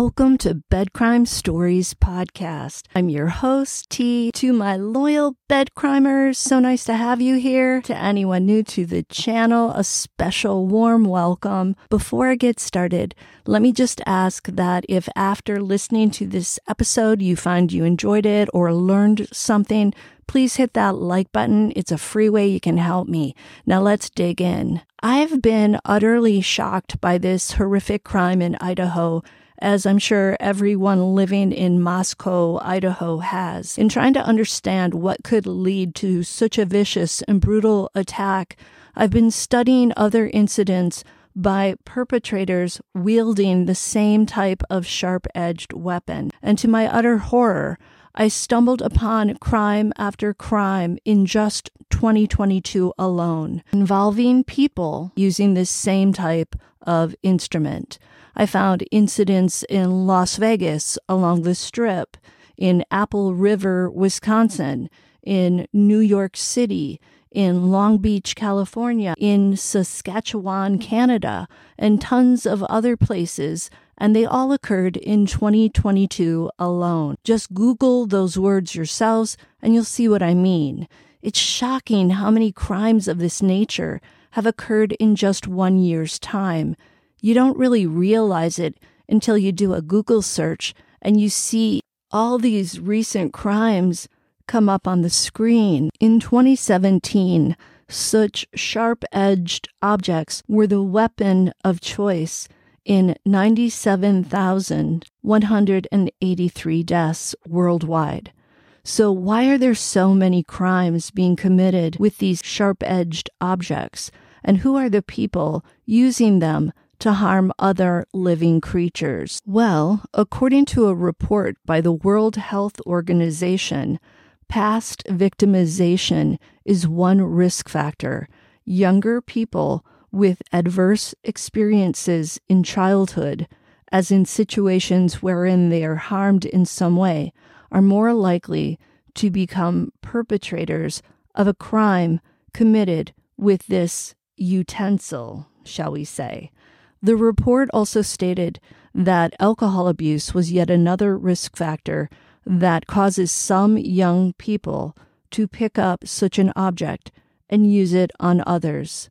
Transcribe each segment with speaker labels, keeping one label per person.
Speaker 1: Welcome to Bed Crime Stories Podcast. I'm your host, T. To my loyal bed crimers, so nice to have you here. To anyone new to the channel, a special warm welcome. Before I get started, let me just ask that if after listening to this episode you find you enjoyed it or learned something, please hit that like button. It's a free way you can help me. Now let's dig in. I've been utterly shocked by this horrific crime in Idaho as I'm sure everyone living in Moscow, Idaho has, in trying to understand what could lead to such a vicious and brutal attack. I've been studying other incidents by perpetrators wielding the same type of sharp edged weapon. And to my utter horror, I stumbled upon crime after crime in just 2022 alone, involving people using this same type of instrument. I found incidents in Las Vegas along the strip, in Apple River, Wisconsin, in New York City, in Long Beach, California, in Saskatchewan, Canada, and tons of other places, and they all occurred in 2022 alone. Just Google those words yourselves, and you'll see what I mean. It's shocking how many crimes of this nature have occurred in just one year's time. You don't really realize it until you do a Google search and you see all these recent crimes come up on the screen. In 2017, such sharp edged objects were the weapon of choice in 97,183 deaths worldwide. So, why are there so many crimes being committed with these sharp edged objects? And who are the people using them to harm other living creatures? Well, according to a report by the World Health Organization, past victimization is one risk factor. Younger people with adverse experiences in childhood, as in situations wherein they are harmed in some way, are more likely to become perpetrators of a crime committed with this utensil, shall we say. The report also stated that alcohol abuse was yet another risk factor that causes some young people to pick up such an object and use it on others.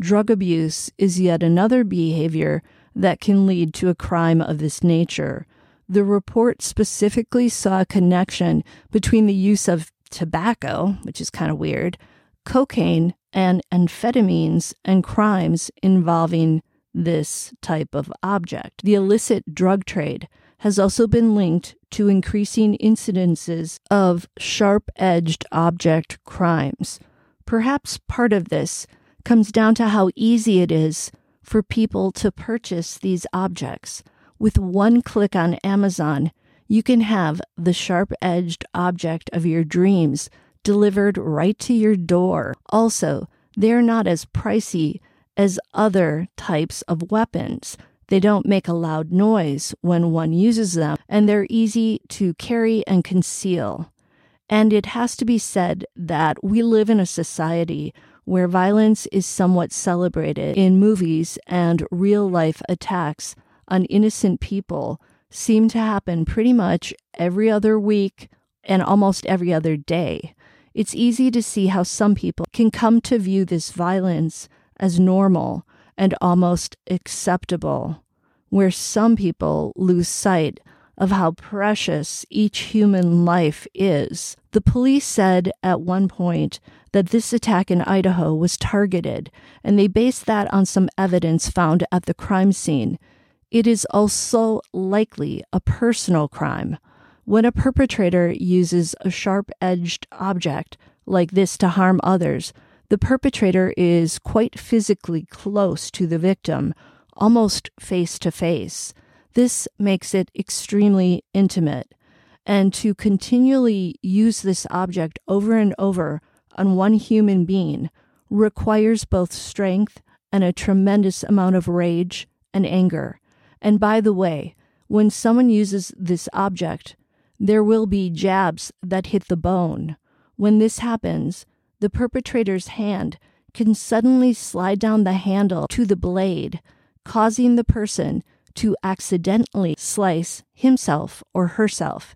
Speaker 1: Drug abuse is yet another behavior that can lead to a crime of this nature. The report specifically saw a connection between the use of tobacco, which is kind of weird, cocaine, and amphetamines, and crimes involving this type of object. The illicit drug trade has also been linked to increasing incidences of sharp edged object crimes. Perhaps part of this comes down to how easy it is for people to purchase these objects. With one click on Amazon, you can have the sharp edged object of your dreams delivered right to your door. Also, they're not as pricey as other types of weapons. They don't make a loud noise when one uses them, and they're easy to carry and conceal. And it has to be said that we live in a society where violence is somewhat celebrated in movies and real life attacks on innocent people seem to happen pretty much every other week and almost every other day. It's easy to see how some people can come to view this violence as normal and almost acceptable, where some people lose sight of how precious each human life is. The police said at one point that this attack in Idaho was targeted, and they based that on some evidence found at the crime scene. It is also likely a personal crime. When a perpetrator uses a sharp edged object like this to harm others, the perpetrator is quite physically close to the victim, almost face to face. This makes it extremely intimate. And to continually use this object over and over on one human being requires both strength and a tremendous amount of rage and anger. And by the way, when someone uses this object, there will be jabs that hit the bone. When this happens, the perpetrator's hand can suddenly slide down the handle to the blade, causing the person to accidentally slice himself or herself.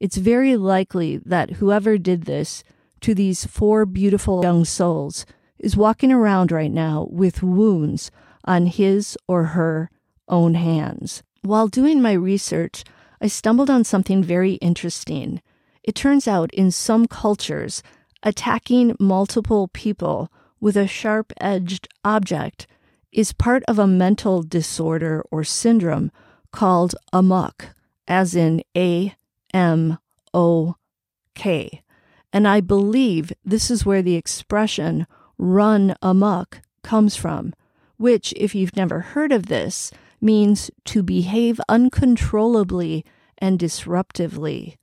Speaker 1: It's very likely that whoever did this to these four beautiful young souls is walking around right now with wounds on his or her own hands. While doing my research, I stumbled on something very interesting. It turns out in some cultures, attacking multiple people with a sharp edged object is part of a mental disorder or syndrome called amok, as in A M O K. And I believe this is where the expression run amok comes from, which, if you've never heard of this, means to behave uncontrollably and disruptively.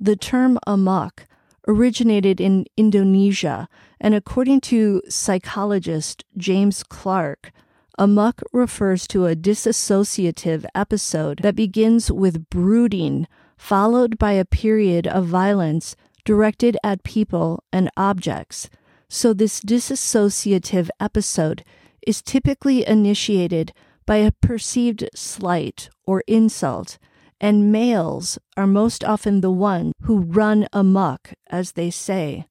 Speaker 1: The term amok originated in Indonesia, and according to psychologist James Clark, amok refers to a dissociative episode that begins with brooding, followed by a period of violence directed at people and objects. So, this dissociative episode is typically initiated by a perceived slight or insult, and males are most often the ones who run amuck, as they say.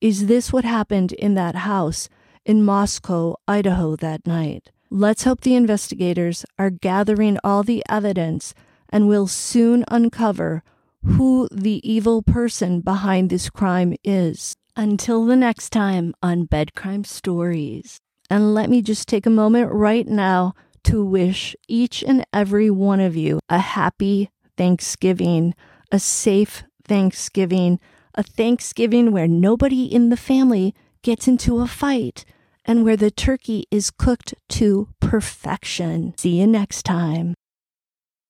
Speaker 1: Is this what happened in that house in Moscow, Idaho that night? Let's hope the investigators are gathering all the evidence and will soon uncover who the evil person behind this crime is. Until the next time on Bed Crime Stories. And let me just take a moment right now to wish each and every one of you a happy Thanksgiving, a safe Thanksgiving, a Thanksgiving where nobody in the family gets into a fight and where the turkey is cooked to perfection. See you next time.